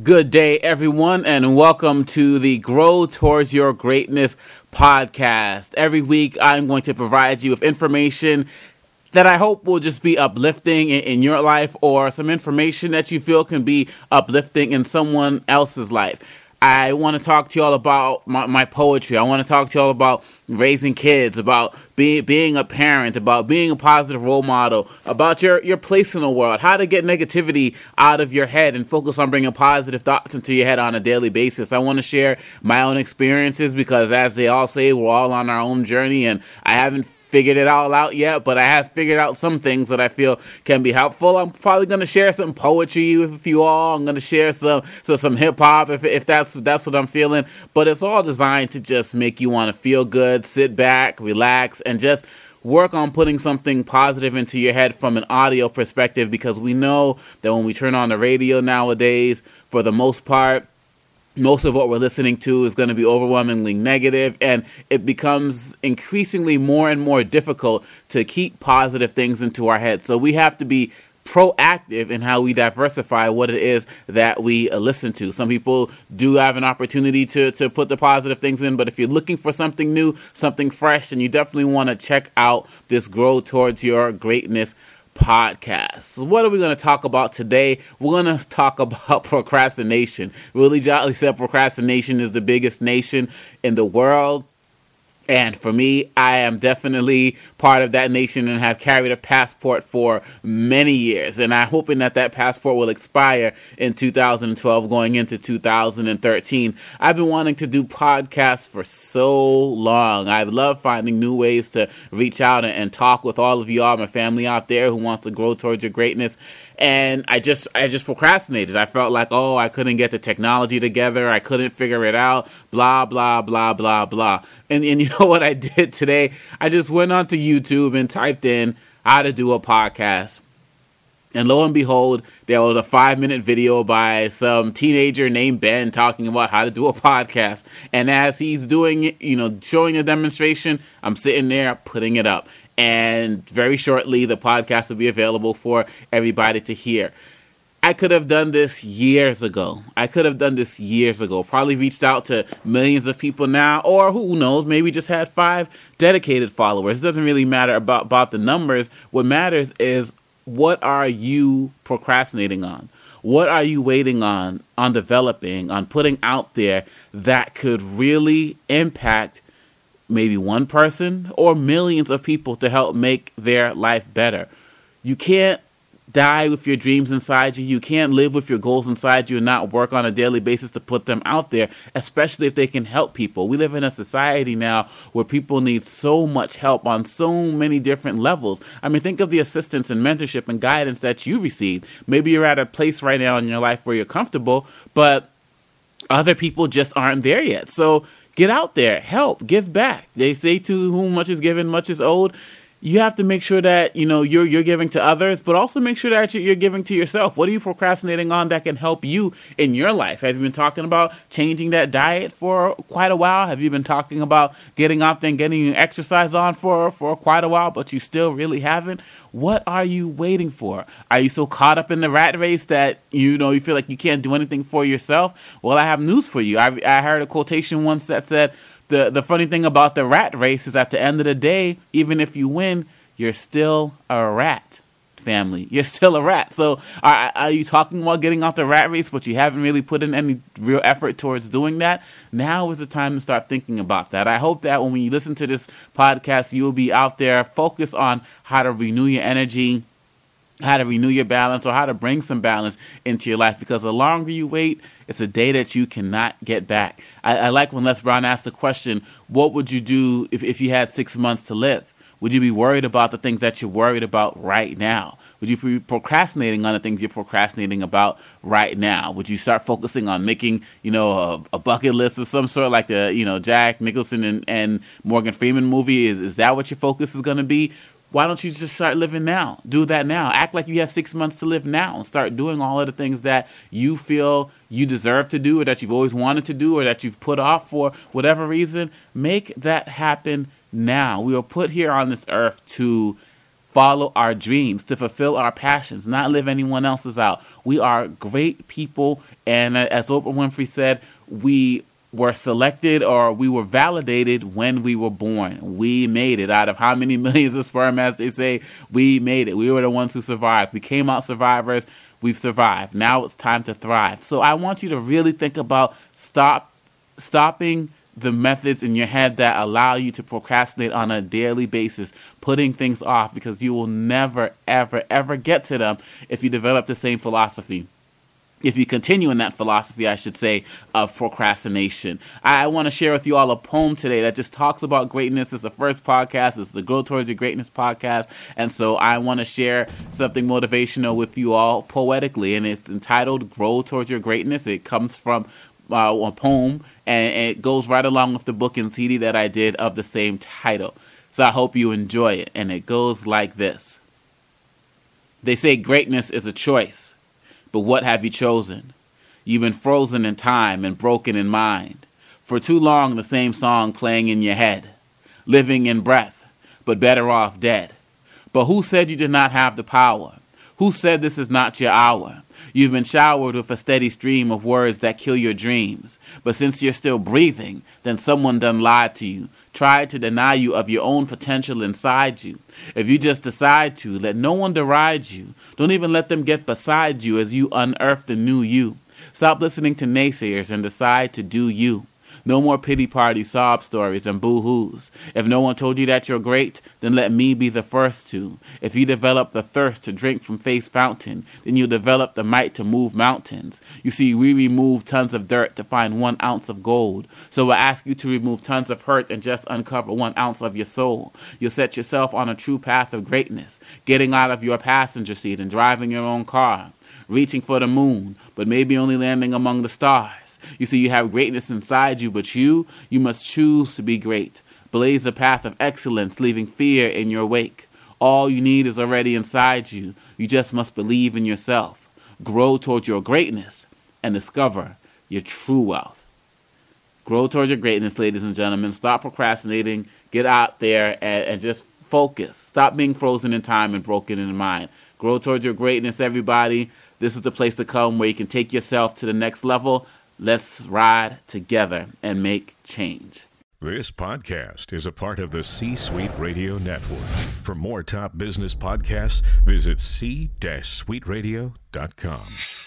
Good day, everyone, and welcome to the Grow Towards Your Greatness podcast. Every week, I'm going to provide you with information that I hope will just be uplifting in, your life or some information that you feel can be uplifting in someone else's life. I want to talk to y'all about my, my poetry. I want to talk to y'all about raising kids, about being being a parent, about being a positive role model, about your your place in the world, how to get negativity out of your head and focus on bringing positive thoughts into your head on a daily basis. I want to share my own experiences because, as they all say, we're all on our own journey, and I haven't figured it all out yet, but I have figured out some things that I feel can be helpful. I'm probably going to share some poetry with you all. I'm going to share some so some hip hop if if that's that's what I'm feeling. But it's all designed to just make you want to feel good, sit back, relax, and just work on putting something positive into your head from an audio perspective because we know that when we turn on the radio nowadays, for the most part, most of what we're listening to is going to be overwhelmingly negative and it becomes increasingly more and more difficult to keep positive things into our head so we have to be proactive in how we diversify what it is that we uh, listen to. Some people do have an opportunity to, to put the positive things in, but if you're looking for something new, something fresh, and you definitely want to check out this Grow Towards Your Greatness podcast. So what are we going to talk about today? We're going to talk about procrastination. Willie Jolley said procrastination is the biggest nation in the world. And for me, I am definitely part of that nation and have carried a passport for many years. And I'm hoping that that passport will expire in 2012, going into 2013. I've been wanting to do podcasts for so long. I love finding new ways to reach out and, talk with all of you all, my family out there who wants to grow towards your greatness and I just I just procrastinated. I felt like oh I couldn't get the technology together. I couldn't figure it out. Blah blah blah blah blah. And and you know what I did today? I just went onto YouTube and typed in how to do a podcast. And lo and behold, there was a five minute video by some teenager named Ben talking about how to do a podcast. And as he's doing it, you know, showing a demonstration, I'm sitting there putting it up and very shortly the podcast will be available for everybody to hear. I could have done this years ago. I could have done this years ago. Probably reached out to millions of people now, or who knows, maybe just had five dedicated followers. It doesn't really matter about, about the numbers. What matters is what are you procrastinating on? What are you waiting on, on developing, on putting out there that could really impact maybe one person or millions of people to help make their life better. You can't die with your dreams inside you. You can't live with your goals inside you and not work on a daily basis to put them out there, especially if they can help people. We live in a society now where people need so much help on so many different levels. I mean, think of the assistance and mentorship and guidance that you receive. Maybe you're at a place right now in your life where you're comfortable, but other people just aren't there yet. So Get out there, help, give back. They say to whom much is given, much is owed you have to make sure that you know you're you're giving to others, but also make sure that you're giving to yourself. What are you procrastinating on that can help you in your life? Have you been talking about changing that diet for quite a while? Have you been talking about getting out there and getting your exercise on for for quite a while, but you still really haven't? What are you waiting for? Are you so caught up in the rat race that you know you feel like you can't do anything for yourself? Well, I have news for you. I I heard a quotation once that said the the funny thing about the rat race is at the end of the day, even if you win, you're still a rat family. You're still a rat. So are, are you talking about getting off the rat race, but you haven't really put in any real effort towards doing that? Now is the time to start thinking about that. I hope that when you listen to this podcast, you'll be out there focused on how to renew your energy how to renew your balance or how to bring some balance into your life because the longer you wait, it's a day that you cannot get back. I, I like when Les Brown asked the question, What would you do if, if you had six months to live? Would you be worried about the things that you're worried about right now? Would you be procrastinating on the things you're procrastinating about right now? Would you start focusing on making, you know, a, a bucket list of some sort, like the, you know, Jack Nicholson and, and Morgan Freeman movie? Is is that what your focus is going to be? Why don't you just start living now? Do that now. Act like you have six months to live now and start doing all of the things that you feel you deserve to do or that you've always wanted to do or that you've put off for whatever reason. Make that happen now. We were put here on this earth to follow our dreams, to fulfill our passions, not live anyone else's out. We are great people. And uh, as Oprah Winfrey said, we were selected or we were validated when we were born. We made it out of how many millions of sperm, as they say, we made it. We were the ones who survived. We came out survivors. We've survived. Now it's time to thrive. So I want you to really think about stop stopping the methods in your head that allow you to procrastinate on a daily basis, putting things off because you will never, ever, ever get to them if you develop the same philosophy if you continue in that philosophy, I should say, of procrastination. I want to share with you all a poem today that just talks about greatness. It's the first podcast, it's the Grow Towards Your Greatness podcast. And so I want to share something motivational with you all poetically, and it's entitled Grow Towards Your Greatness. It comes from uh, a poem, and it goes right along with the book and CD that I did of the same title. So I hope you enjoy it. And it goes like this They say greatness is a choice but what have you chosen? You've been frozen in time and broken in mind. For too long, the same song playing in your head. Living in breath, but better off dead. But who said you did not have the power? Who said this is not your hour? You've been showered with a steady stream of words that kill your dreams. But since you're still breathing, then someone done lied to you, tried to deny you of your own potential inside you. If you just decide to, let no one deride you. Don't even let them get beside you as you unearth the new you. Stop listening to naysayers and decide to do you. No more pity party sob stories and boo hoos. If no one told you that you're great, then let me be the first to. If you develop the thirst to drink from Faith's fountain, then you'll develop the might to move mountains. You see, we remove tons of dirt to find one ounce of gold. So I ask you to remove tons of hurt and just uncover one ounce of your soul. You'll set yourself on a true path of greatness, getting out of your passenger seat and driving your own car reaching for the moon, but maybe only landing among the stars. You see, you have greatness inside you, but you, you must choose to be great. Blaze a path of excellence, leaving fear in your wake. All you need is already inside you. You just must believe in yourself. Grow towards your greatness and discover your true wealth. Grow towards your greatness, ladies and gentlemen. Stop procrastinating. Get out there and, and just focus. Stop being frozen in time and broken in mind. Grow towards your greatness, everybody. This is the place to come where you can take yourself to the next level. Let's ride together and make change. This podcast is a part of the C Suite Radio Network. For more top business podcasts, visit c-suiteradio.com.